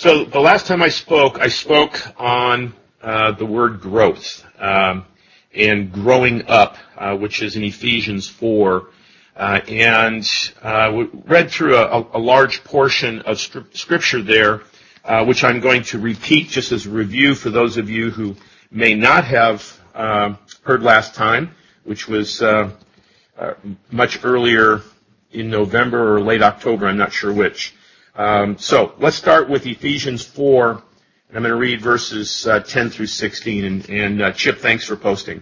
So the last time I spoke, I spoke on uh, the word growth um, and growing up, uh, which is in Ephesians 4. Uh, and uh, we read through a, a, large portion of scripture there, uh, which I'm going to repeat just as a review for those of you who may not have uh, heard last time, which was much earlier in November or late October. I'm not sure which. Um, so let's start with Ephesians 4, and I'm going to read verses uh, 10 through 16. And, and uh, Chip, thanks for posting.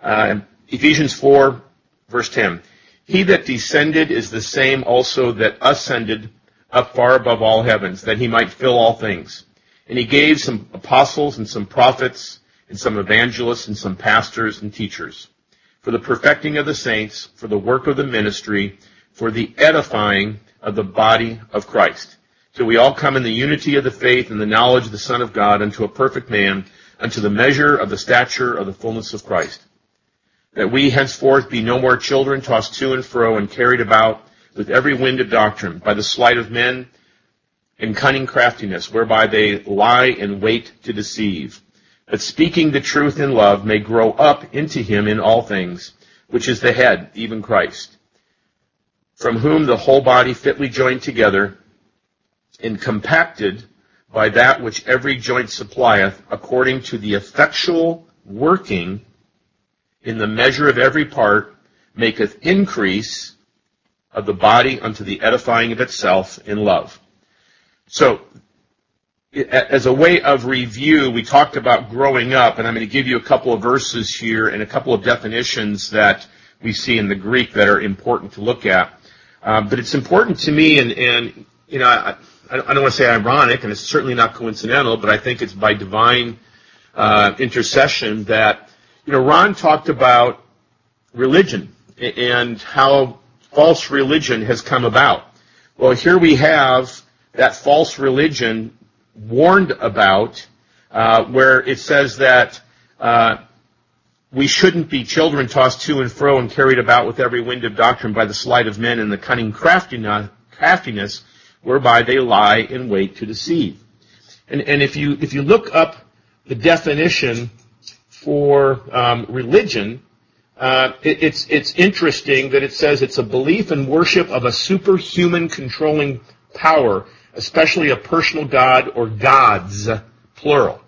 Uh, Ephesians 4, verse 10. He that descended is the same also that ascended up far above all heavens, that he might fill all things. And he gave some apostles and some prophets and some evangelists and some pastors and teachers for the perfecting of the saints, for the work of the ministry, for the edifying of the body of Christ. Till we all come in the unity of the faith and the knowledge of the Son of God unto a perfect man, unto the measure of the stature of the fullness of Christ. That we henceforth be no more children tossed to and fro and carried about with every wind of doctrine by the sleight of men and cunning craftiness whereby they lie in wait to deceive. But speaking the truth in love may grow up into him in all things, which is the head, even Christ from whom the whole body fitly joined together and compacted by that which every joint supplieth, according to the effectual working in the measure of every part, maketh increase of the body unto the edifying of itself in love. So, as a way of review, we talked about growing up, and I'm going to give you a couple of verses here and a couple of definitions that we see in the Greek that are important to look at. Um, but it's important to me, and, and you know, I, I don't want to say ironic, and it's certainly not coincidental, but I think it's by divine uh, intercession that you know Ron talked about religion and how false religion has come about. Well, here we have that false religion warned about, uh, where it says that uh, we shouldn't be children tossed to and fro and carried about with every wind of doctrine by the sleight of men and the cunning craftiness whereby they lie in wait to deceive. And, and if you if you look up the definition for um, religion, uh, it, it's it's interesting that it says it's a belief and worship of a superhuman controlling power, especially a personal god or gods, plural.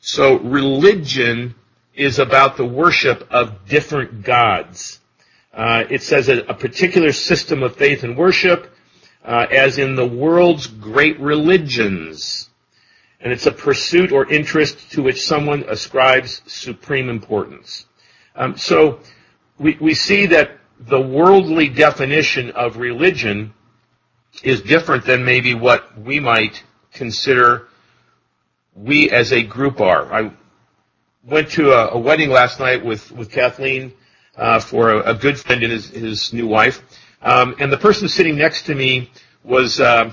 So religion is about the worship of different gods. Uh, it says a, a, particular system of faith and worship, uh, as in the world's great religions. And it's a pursuit or interest to which someone ascribes supreme importance. Um, so we, we see that the worldly definition of religion is different than maybe what we might consider we as a group are. I went to a, a wedding last night with with Kathleen uh, for a, a, good friend and his, his new wife, um, and the person sitting next to me was, uh,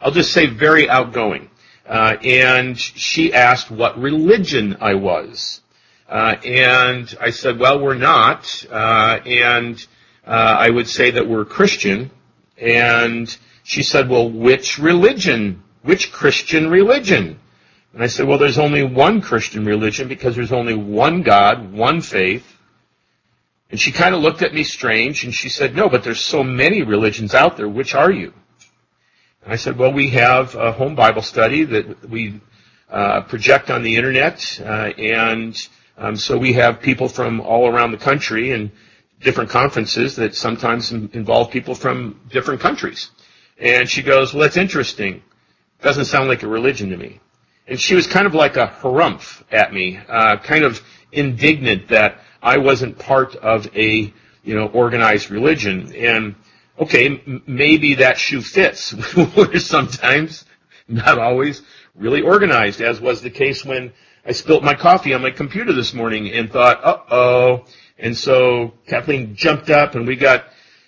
I'll just say, very outgoing. Uh, and she asked what religion I was, uh, and I said, "Well, we're not," uh, and uh, I would say that we're Christian. And she said, "Well, which religion? Which Christian religion?" And I said, well, there's only one Christian religion because there's only one God, one faith. And she kind of looked at me strange and she said, no, but there's so many religions out there. Which are you? And I said, well, we have a home Bible study that we uh, project on the internet. Uh, and um, so we have people from all around the country and different conferences that sometimes involve people from different countries. And she goes, well, that's interesting. Doesn't sound like a religion to me and she was kind of like a harumph at me, uh, kind of indignant that I wasn't part of a you know organized religion. And okay, m- maybe that shoe fits. We're sometimes, not always, really organized, as was the case when I spilt my coffee on my computer this morning and thought, uh oh. And so Kathleen jumped up and we got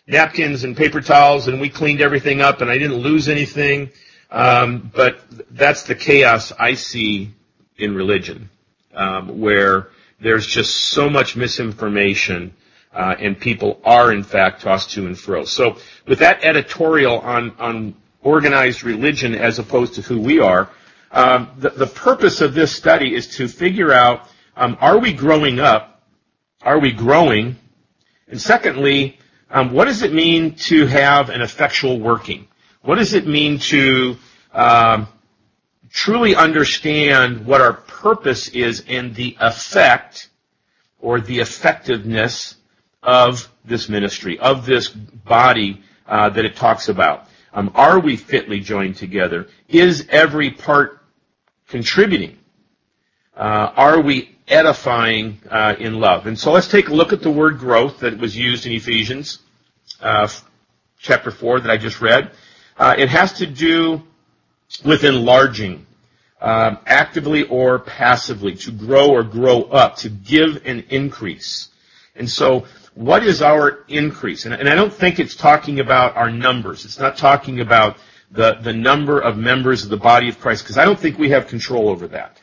napkins and paper towels and we cleaned everything up and I didn't lose anything. Um, but that's the chaos I see in religion, um, where there's just so much misinformation, uh, and people are in fact tossed to and fro. So, with that editorial on on organized religion as opposed to who we are. Um, the, the, purpose of this study is to figure out, um, are we growing up? Are we growing? And secondly, um, what does it mean to have an effectual working? What does it mean to um, truly understand what our purpose is and the effect or the effectiveness of this ministry, of this body uh, that it talks about? Um, are we fitly joined together? Is every part contributing? Uh, are we edifying uh, in love? And so let's take a look at the word growth that was used in Ephesians uh, chapter 4 that I just read. Uh, it has to do with enlarging, um, actively or passively, to grow or grow up, to give an increase. And so, what is our increase? And, I don't think it's talking about our numbers. It's not talking about the, the number of members of the body of Christ, because I don't think we have control over that.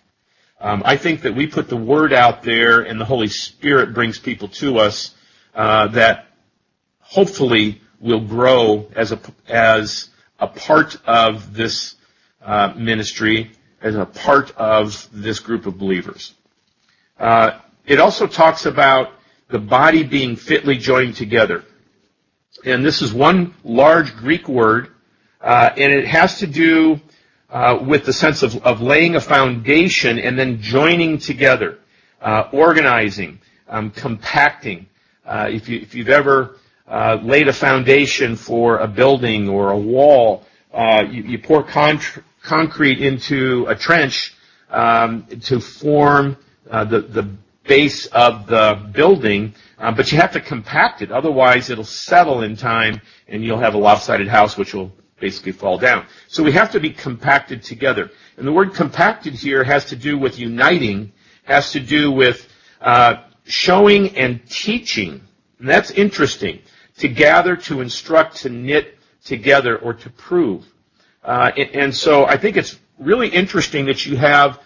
Um, I think that we put the word out there, and the Holy Spirit brings people to us uh, that hopefully will grow as a, as a part of this uh, ministry, as a part of this group of believers. Uh, it also talks about the body being fitly joined together. And this is one large Greek word, uh, and it has to do uh, with the sense of, of, laying a foundation and then joining together, uh, organizing, um, compacting. Uh, if, you, if you've ever laid a foundation for a building or a wall. Uh, you, you, pour con- concrete into a trench um, to form uh, the, the base of the building, uh, but you have to compact it. Otherwise, it'll settle in time, and you'll have a lopsided house, which will basically fall down. So we have to be compacted together. And the word compacted here has to do with uniting, has to do with uh, showing and teaching. And that's interesting to gather, to instruct, to knit together, or to prove. Uh, and, so I think it's really interesting that you have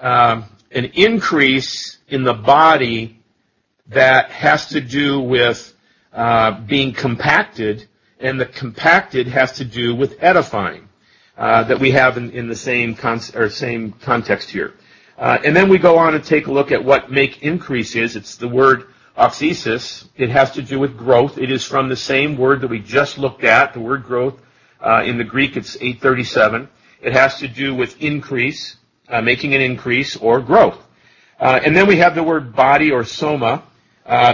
um, an increase in the body that has to do with uh, being compacted, and the compacted has to do with edifying uh, that we have in, in the same con- or same context here. Uh, and then we go on and take a look at what make increase is. It's the word Auxesis, it has to do with growth. It is from the same word that we just looked at, the word growth. Uh, in the Greek, it's 837. It has to do with increase, uh, making an increase, or growth. Uh, and then we have the word body or soma.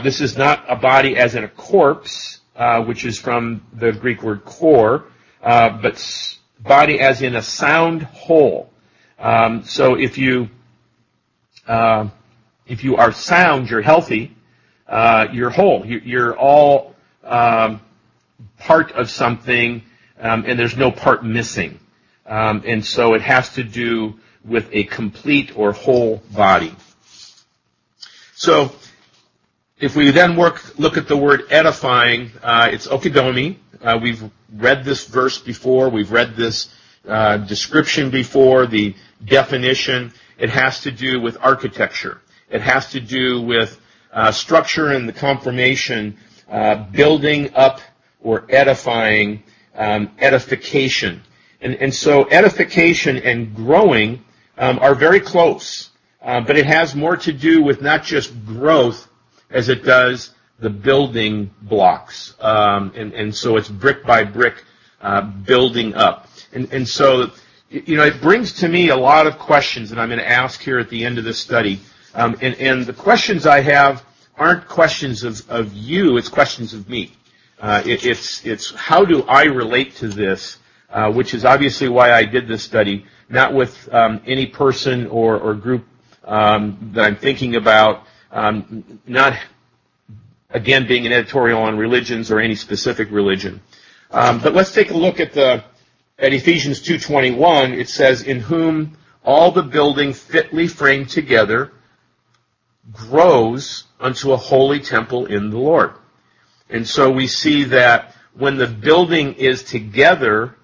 This is not a body as in a corpse, uh, which is from the Greek word core, uh, but body as in a sound whole. Um, so if you if you are sound, you're healthy you're whole. You're all um, part of something, um, and there's no part missing. Um, and so it has to do with a complete or whole body. So if we then work, look at the word edifying, uh, it's oikodome. Uh, we've read this verse before. We've read this uh, description before, the definition. It has to do with architecture. It has to do with uh, structure and the confirmation, uh, building up or edifying, um, edification. And, and, so edification and growing um, are very close, uh, but it has more to do with not just growth as it does the building blocks. Um, and, and, so it's brick by brick uh, building up. And, and so, you know, it brings to me a lot of questions that I'm going to ask here at the end of this study. Um, and, and, the questions I have aren't questions of, of you, it's questions of me. Uh, it, it's, it's how do I relate to this, uh, which is obviously why I did this study, not with um, any person or, or group um, that I'm thinking about, um, not again being an editorial on religions or any specific religion. Um, but let's take a look at the at Ephesians 2:21. It says, "In whom all the building fitly framed together." Grows unto a holy temple in the Lord. And so we see that when the building is together,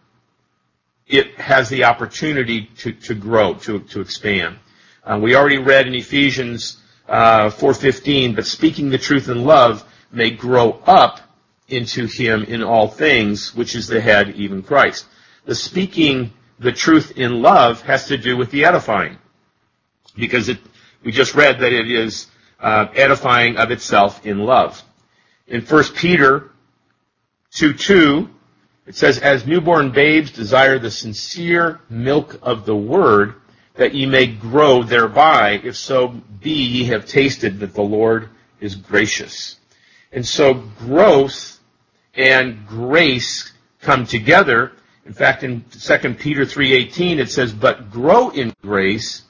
it has the opportunity to, to grow, to, to expand. Uh, we already read in Ephesians uh, 4.15, but speaking the truth in love may grow up into him in all things, which is the head, even Christ. the speaking the truth in love has to do with the edifying. Because it, we just read that it is uh, edifying of itself in love. In 1 Peter 2 2, it says, As newborn babes desire the sincere milk of the word, that ye may grow thereby, if so be ye have tasted that the Lord is gracious. And so growth and grace come together. In fact, in 2 Peter 3.18 it says, But grow in grace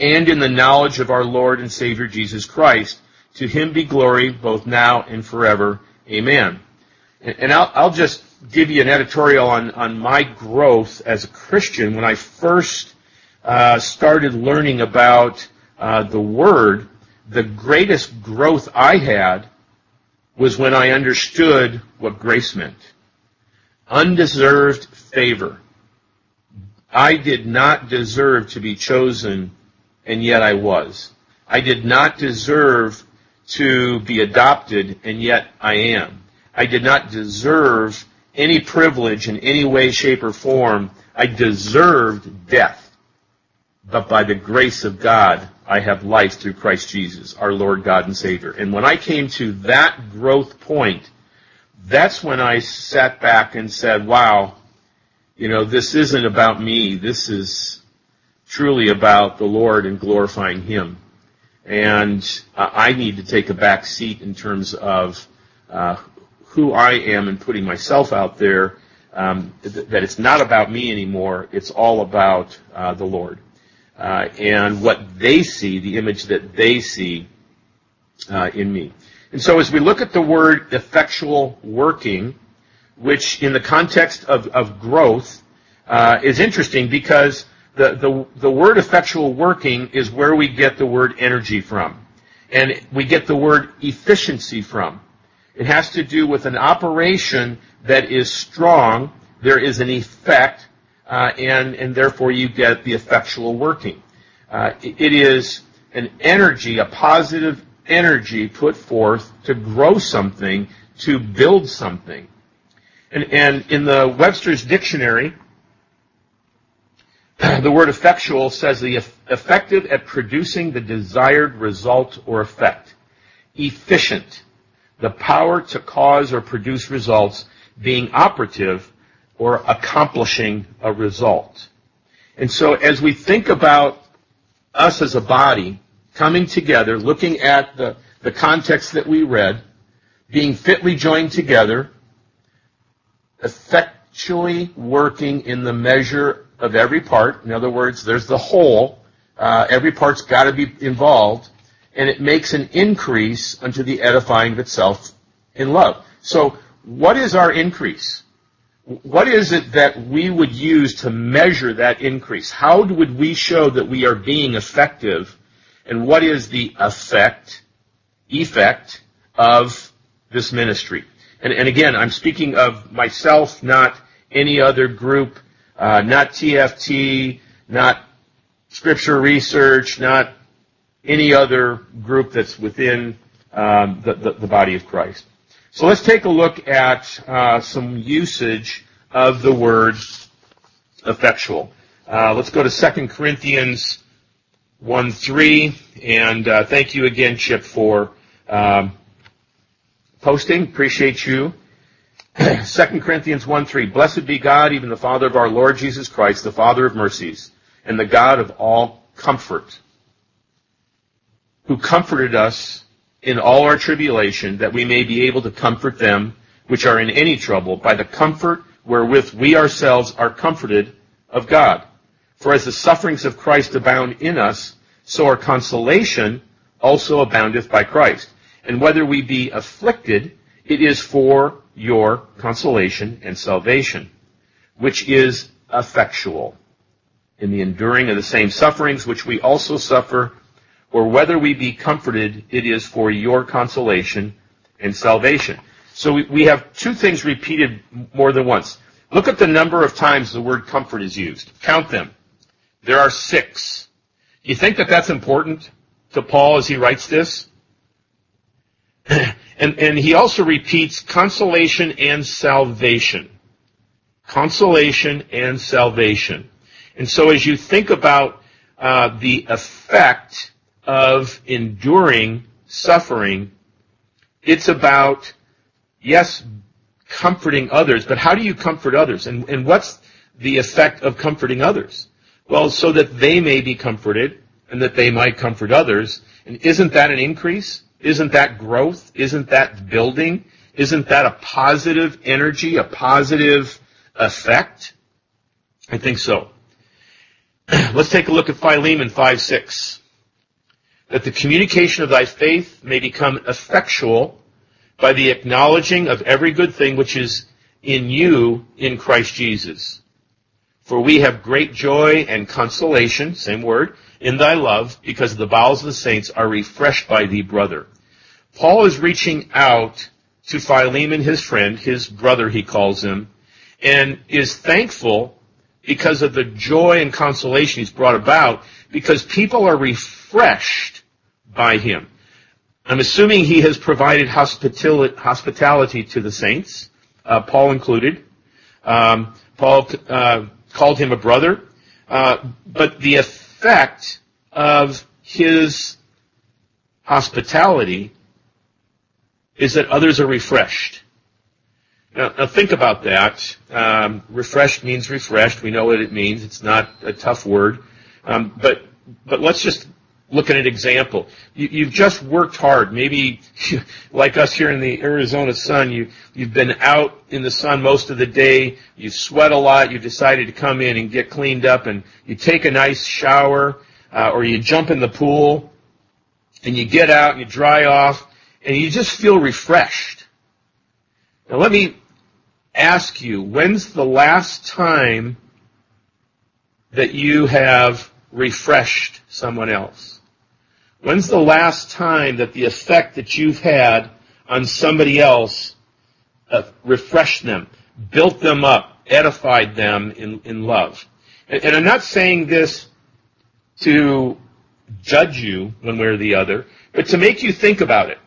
and in the knowledge of our Lord and Savior Jesus Christ. To him be glory both now and forever. Amen. And I'll, I'll just give you an editorial on, on my growth as a Christian. When I first uh, started learning about uh, the Word, the greatest growth I had was when I understood what grace meant. Undeserved favor. I did not deserve to be chosen, and yet I was. I did not deserve to be adopted, and yet I am. I did not deserve any privilege in any way, shape, or form. I deserved death. But by the grace of God, I have life through Christ Jesus, our Lord God and Savior. And when I came to that growth point, that's when I sat back and said, wow, you know, this isn't about me. This is truly about the Lord and glorifying Him. And uh, I need to take a back seat in terms of uh, who I am and putting myself out there. Um, th- that it's not about me anymore. It's all about uh, the Lord uh, and what they see, the image that they see uh, in me. And so as we look at the word effectual working, which in the context of, of growth uh, is interesting because the, the, the word effectual working is where we get the word energy from. And we get the word efficiency from. It has to do with an operation that is strong. There is an effect uh, and, and therefore you get the effectual working. Uh, it is an energy, a positive energy put forth to grow something, to build something. And, and in the Webster's dictionary, the word effectual says the effective at producing the desired result or effect. Efficient, the power to cause or produce results, being operative, or accomplishing a result. And so as we think about us as a body coming together, looking at the, the context that we read, being fitly joined together, effectually working in the measure of every part. In other words, there's the whole. Uh, every part's got to be involved, and it makes an increase unto the edifying of itself in love. So, what is our increase? what is it that we would use to measure that increase? How would we show that we are being effective? And what is the effect, effect of this ministry? And, and again, I'm speaking of myself, not any other group, uh, not TFT, not scripture research, not any other group that's within um, the, the, the body of Christ. So let's take a look at uh, some usage of the word effectual. Uh, let's go to 2 Corinthians 1 3. And uh, thank you again, Chip, for um, posting. Appreciate you. 2 Corinthians 1 3. Blessed be God, even the Father of our Lord Jesus Christ, the Father of mercies, and the God of all comfort, who comforted us in all our tribulation, that we may be able to comfort them which are in any trouble by the comfort wherewith we ourselves are comforted of God. For as the sufferings of Christ abound in us, so our consolation also aboundeth by Christ. And whether we be afflicted, it is for your consolation and salvation, which is effectual in the enduring of the same sufferings which we also suffer or whether we be comforted, it is for your consolation and salvation. So we, we have two things repeated more than once. Look at the number of times the word comfort is used. Count them. There are six. You think that that's important to Paul as he writes this? and, and he also repeats consolation and salvation. consolation, and salvation. And so as you think about uh, the effect of enduring suffering, it's about, yes, comforting others, but how do you comfort others? And, and what's the effect of comforting others? Well, so that they may be comforted and that they might comfort others. And isn't that an increase? Isn't that growth? Isn't that building? Isn't that a positive energy, a positive effect? I think so. Let's take a look at Philemon 5 6. That the communication of thy faith may become effectual by the acknowledging of every good thing which is in you in Christ Jesus. For we have great joy and consolation, same word, in thy love, because the bowels of the saints are refreshed by thee, brother. Paul is reaching out to Philemon, his friend, his brother he calls him, and is thankful because of the joy and consolation he's brought about, because people are refreshed by him. I'm assuming he has provided hospitality to the saints, uh, Paul included. Um, Paul uh, called him a brother, uh, but the effect of his hospitality is that others are refreshed. Now, now think about that. Um, refreshed means refreshed. We know what it means. It's not a tough word. Um, but but let's just look at an example. You, have just worked hard. Maybe, like us here in the Arizona sun, you, you've been out in the sun most of the day. You sweat a lot. You decided to come in and get cleaned up, and you take a nice shower, uh, or you jump in the pool, and you get out and you dry off, and you just feel refreshed. Now let me ask you, when's the last time that you have refreshed someone else? When's the last time that the effect that you've had on somebody else uh, refreshed them, built them up, edified them in, in love? And, and I'm not saying this to judge you one way or the other, but to make you think about it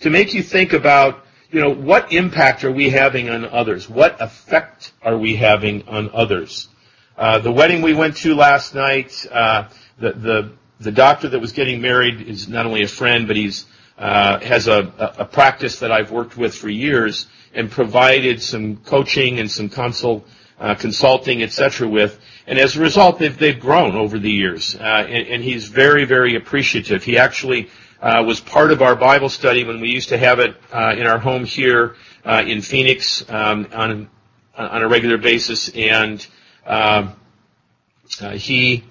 to make you think about, you know, what impact are we having on others? What effect are we having on others? Uh, the wedding we went to last night, uh, the, the, the doctor that was getting married is not only a friend, but he's, uh, has a, a practice that I've worked with for years and provided some coaching and some consult, uh, consulting, etc. with. And as a result, they've, they've grown over the years. Uh, and, and he's very, very appreciative. He actually uh, was part of our Bible study when we used to have it uh, in our home here uh, in Phoenix um, on on a regular basis, and um, uh, he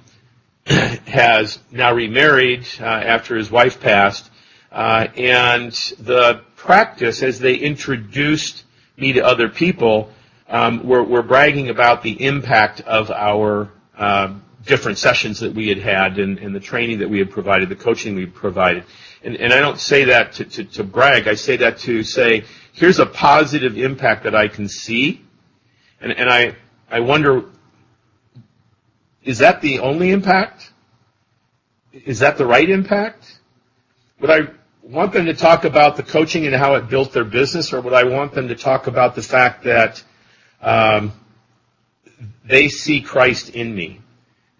has now remarried uh, after his wife passed, uh, and the practice as they introduced me to other people, um, were, were bragging about the impact of our um, different sessions that we had had and, and the training that we had provided, the coaching we provided. And, and I don't say that to, to, to brag. I say that to say, here's a positive impact that I can see. And, and I, I wonder, is that the only impact? Is that the right impact? Would I want them to talk about the coaching and how it built their business, or would I want them to talk about the fact that um, they see Christ in me?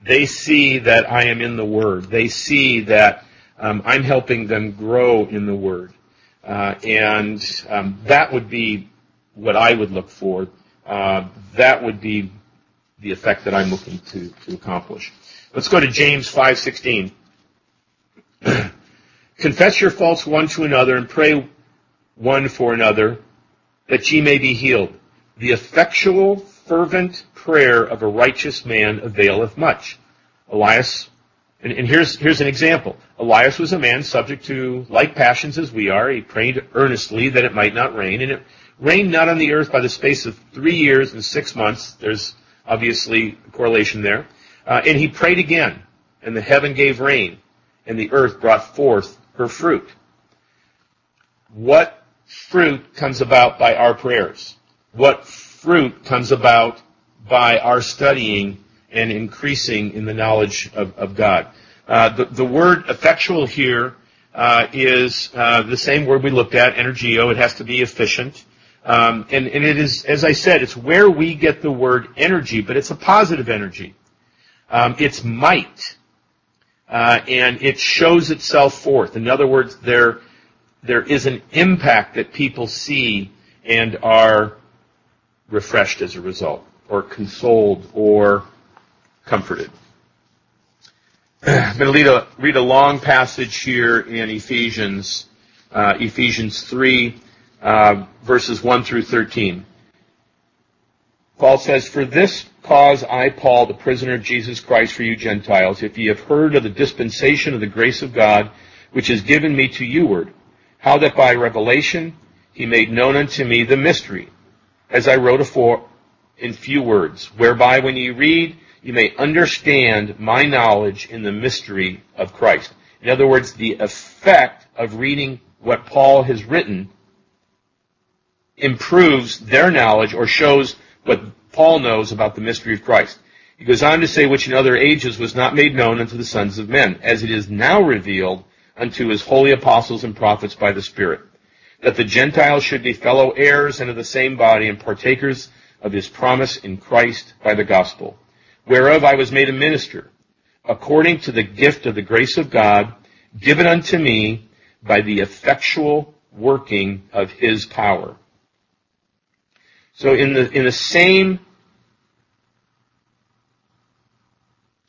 They see that I am in the Word. They see that um, I'm helping them grow in the Word. Uh, and um, that would be what I would look for. Uh, that would be the effect that I'm looking to, to accomplish. Let's go to James 5:16. Confess your faults one to another and pray one for another that ye may be healed. The effectual, fervent prayer of a righteous man availeth much. Elias, and, and here's, here's an example. Elias was a man subject to like passions as we are. He prayed earnestly that it might not rain, and it rained not on the earth by the space of three years and six months. There's obviously correlation there. Uh, and he prayed again, and the heaven gave rain, and the earth brought forth her fruit. What fruit comes about by our prayers? What fruit comes about by our studying and increasing in the knowledge of, of God. Uh, the, the, word effectual here uh, is uh, the same word we looked at, energeo. It has to be efficient. Um, and, and it is, as I said, it's where we get the word energy, but it's a positive energy. Um, it's might. Uh, and it shows itself forth. In other words, there, there is an impact that people see and are refreshed as a result, or consoled, or comforted. I'm going to read a, read a long passage here in Ephesians, uh, Ephesians 3, uh, verses 1 through 13. Paul says, For this cause I, Paul, the prisoner of Jesus Christ for you Gentiles, if ye have heard of the dispensation of the grace of God, which is given me to youward, how that by revelation he made known unto me the mystery, as I wrote afore in few words, whereby when ye read, you may understand my knowledge in the mystery of Christ. In other words, the effect of reading what Paul has written improves their knowledge or shows what Paul knows about the mystery of Christ. He goes on to say, which in other ages was not made known unto the sons of men, as it is now revealed unto his holy apostles and prophets by the Spirit, that the Gentiles should be fellow heirs and of the same body and partakers of his promise in Christ by the gospel, whereof I was made a minister, according to the gift of the grace of God, given unto me by the effectual working of his power. So in the, in the same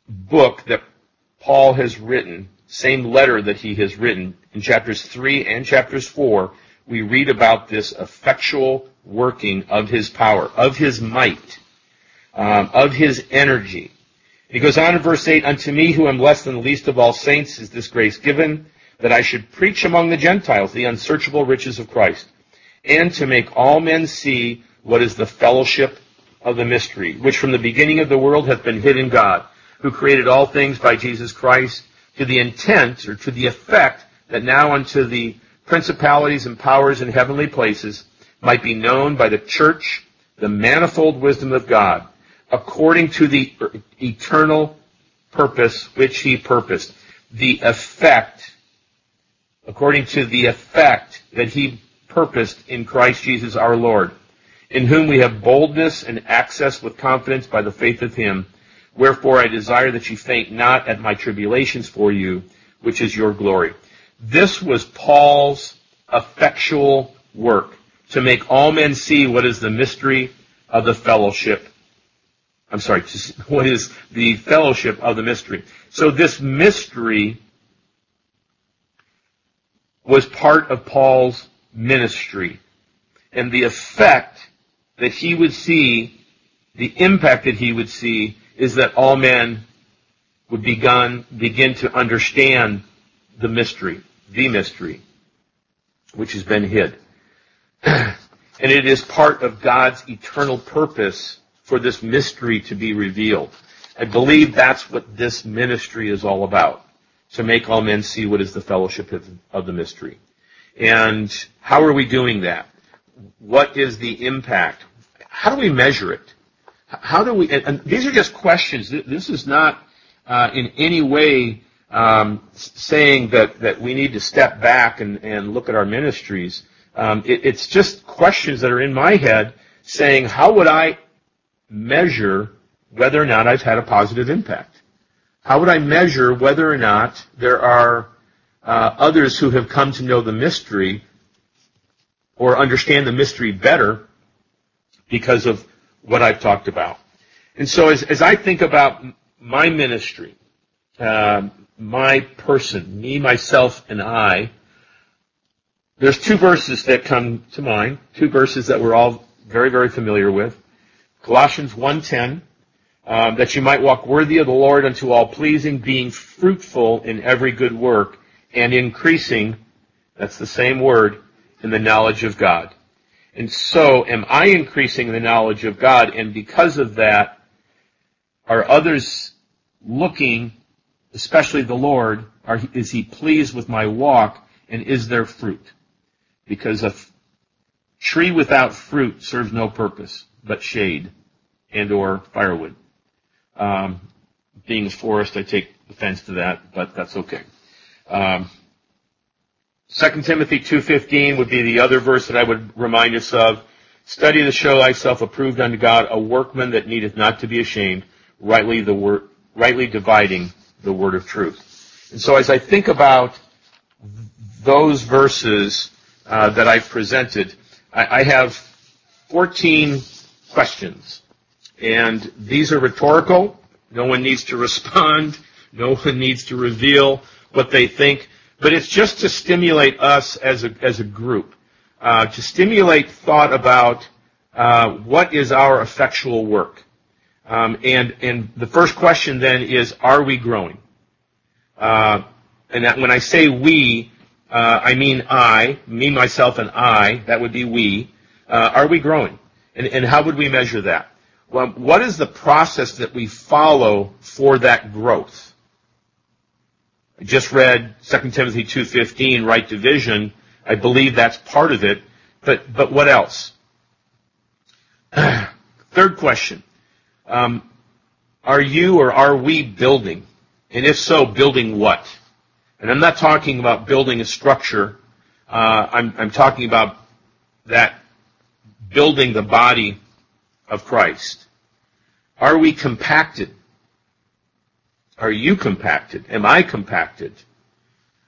book that Paul has written, same letter that he has written, in chapters 3 and chapters 4, we read about this effectual working of his power, of his might, um, of his energy. He goes on in verse 8, Unto me who am less than the least of all saints is this grace given, that I should preach among the Gentiles the unsearchable riches of Christ, and to make all men see what is the fellowship of the mystery, which from the beginning of the world hath been hid in God, who created all things by Jesus Christ, to the intent or to the effect that now unto the principalities and powers in heavenly places might be known by the church the manifold wisdom of God, according to the eternal purpose which he purposed. The effect, according to the effect that he purposed in Christ Jesus our Lord in whom we have boldness and access with confidence by the faith of him. Wherefore I desire that you faint not at my tribulations for you, which is your glory. This was Paul's effectual work to make all men see what is the mystery of the fellowship. I'm sorry, what is the fellowship of the mystery. So this mystery was part of Paul's ministry. And the effect that he would see, the impact that he would see, is that all men would begun, begin to understand the mystery, the mystery, which has been hid. and it is part of God's eternal purpose for this mystery to be revealed. I believe that's what this ministry is all about. To make all men see what is the fellowship of, of the mystery. And how are we doing that? What is the impact? How do we measure it? How do we, and, and these are just questions. This is not uh, in any way um, saying that, that we need to step back and, and look at our ministries. Um, it, it's just questions that are in my head saying, how would I measure whether or not I've had a positive impact? How would I measure whether or not there are uh, others who have come to know the mystery or understand the mystery better because of what I've talked about. And so as, as I think about my ministry, uh, my person, me, myself, and I, there's two verses that come to mind, two verses that we're all very, very familiar with. Colossians 1.10, um, that you might walk worthy of the Lord unto all pleasing, being fruitful in every good work, and increasing, that's the same word, in the knowledge of God. And so am I increasing the knowledge of God, and because of that, are others looking, especially the Lord, are, is He pleased with my walk, and is there fruit? Because a tree without fruit serves no purpose but shade and or firewood. Um, being a Forrest, I take offense to that, but that's okay. Um, 2 Timothy 2.15 would be the other verse that I would remind us of. Study to show thyself approved unto God, a workman that needeth not to be ashamed, rightly the word, rightly dividing the word of truth. And so as I think about those verses uh, that I've presented, I, I have 14 questions. And these are rhetorical. No one needs to respond. No one needs to reveal what they think. But it's just to stimulate us as a, as a group, uh, to stimulate thought about uh, what is our effectual work. Um, and, and the first question then is, are we growing? Uh, and that, when I say we, uh, I mean I, me, myself, and I. That would be we. Uh, are we growing? And, and how would we measure that? Well, what is the process that we follow for that growth? I just read 2 Timothy 2.15, right division. I believe that's part of it. But, but what else? Third question. Um, are you or are we building? And if so, building what? And I'm not talking about building a structure. Uh, I'm, I'm talking about that building the body of Christ? Are we compacted? Are you compacted? Am I compacted?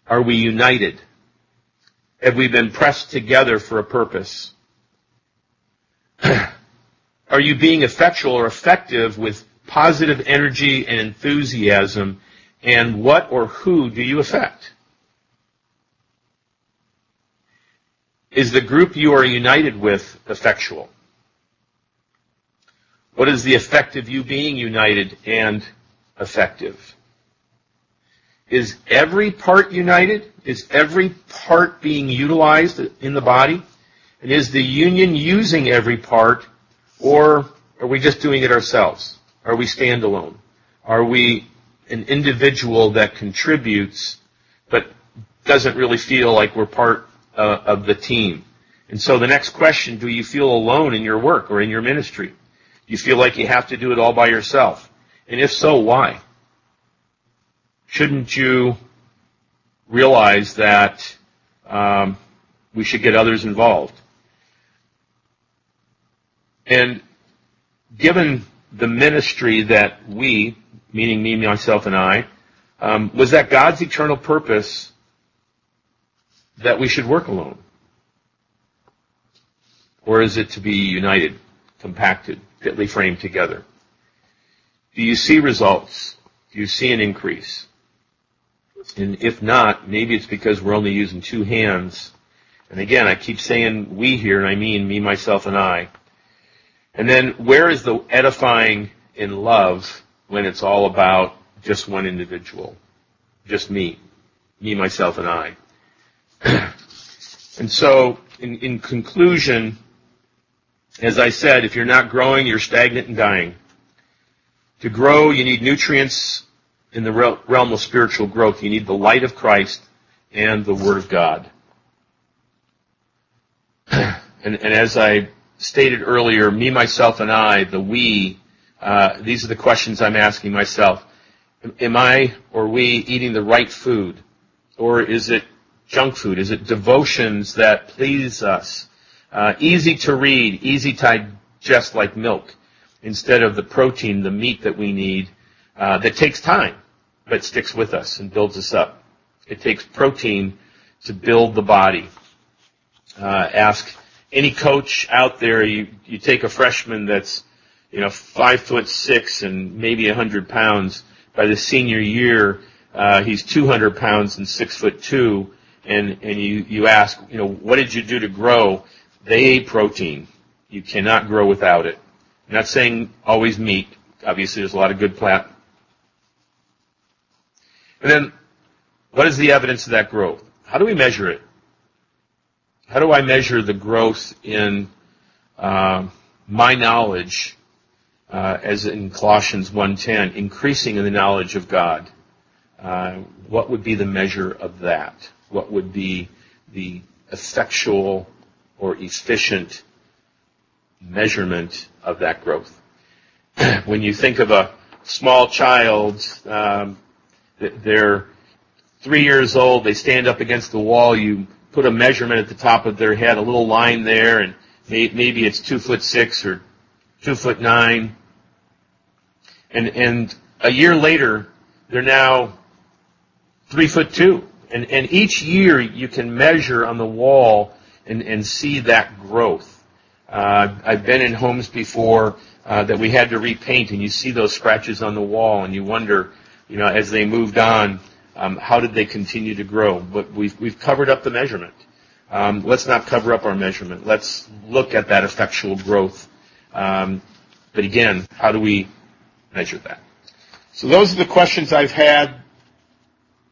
Are we united? Have we been pressed together for a purpose? Are you being effectual or effective with positive energy and enthusiasm? And what or who do you affect? Is the group you are united with effectual? What is the effect of you being united and effective? Is every part united? Is every part being utilized in the body? And is the union using every part, or are we just doing it ourselves? Are we standalone? Are we an individual that contributes but doesn't really feel like we're part uh, of the team? And so the next question, do you feel alone in your work or in your ministry? Do you feel like you have to do it all by yourself? And if so, why? Shouldn't you realize that um, we should get others involved? And given the ministry that we, meaning me, myself, and I, um, was that God's eternal purpose that we should work alone? Or is it to be united, compacted? fitly framed together. Do you see results? Do you see an increase? And if not, maybe it's because we're only using two hands. And again, I keep saying we here, and I mean me, myself, and I. And then where is the edifying in love when it's all about just one individual? Just me. Me, myself, and I. and so, in, in conclusion, as I said, if you're not growing, you're stagnant and dying. To grow, you need nutrients in the realm of spiritual growth. You need the light of Christ and the Word of God. And, and as I stated earlier, me, myself, and I, the we, uh, these are the questions I'm asking myself. Am I or we eating the right food? Or is it junk food? Is it devotions that please us? Uh, easy to read, easy to digest like milk, instead of the protein, the meat that we need, uh, that takes time, but sticks with us and builds us up. It takes protein to build the body. Uh, ask any coach out there, you, you take a freshman that's, you know, five foot six and maybe a hundred pounds. By the senior year, uh, he's 200 pounds and six foot two. And, and you, you ask, you know, what did you do to grow? They ate protein. You cannot grow without it. Not saying always meat. Obviously, there's a lot of good plant. And then, what is the evidence of that growth? How do we measure it? How do I measure the growth in uh, my knowledge, uh, as in Colossians 1.10, increasing in the knowledge of God? Uh, what would be the measure of that? What would be the effectual or efficient measurement of that growth. when you think of a small child, um, they're three years old, they stand up against the wall, you put a measurement at the top of their head, a little line there, and maybe it's two foot six or two foot nine. And, and a year later, they're now three foot two. And, and each year you can measure on the wall and, and see that growth. Uh, I've been in homes before uh, that we had to repaint, and you see those scratches on the wall, and you wonder, you know, as they moved on, um, how did they continue to grow? But we've we've covered up the measurement. Um, let's not cover up our measurement. Let's look at that effectual growth. Um, but again, how do we measure that? So those are the questions I've had.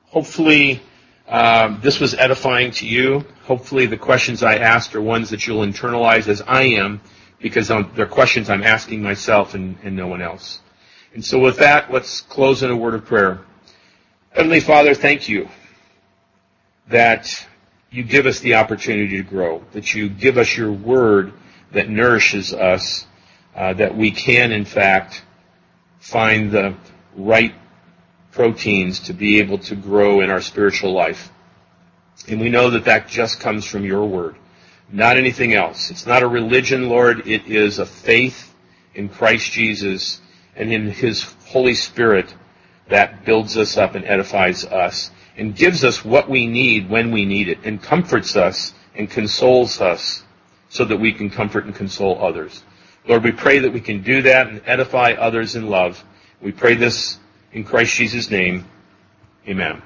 Hopefully, um, this was edifying to you. Hopefully, the questions I asked are ones that you'll internalize as I am, because they're questions I'm asking myself and, and no one else. And so, with that, let's close in a word of prayer. Heavenly Father, thank you that you give us the opportunity to grow, that you give us your word that nourishes us, uh, that we can, in fact, find the right proteins to be able to grow in our spiritual life. And we know that that just comes from your word, not anything else. It's not a religion, Lord. It is a faith in Christ Jesus and in his Holy Spirit that builds us up and edifies us and gives us what we need when we need it and comforts us and consoles us so that we can comfort and console others. Lord, we pray that we can do that and edify others in love. We pray this in Christ Jesus' name. Amen.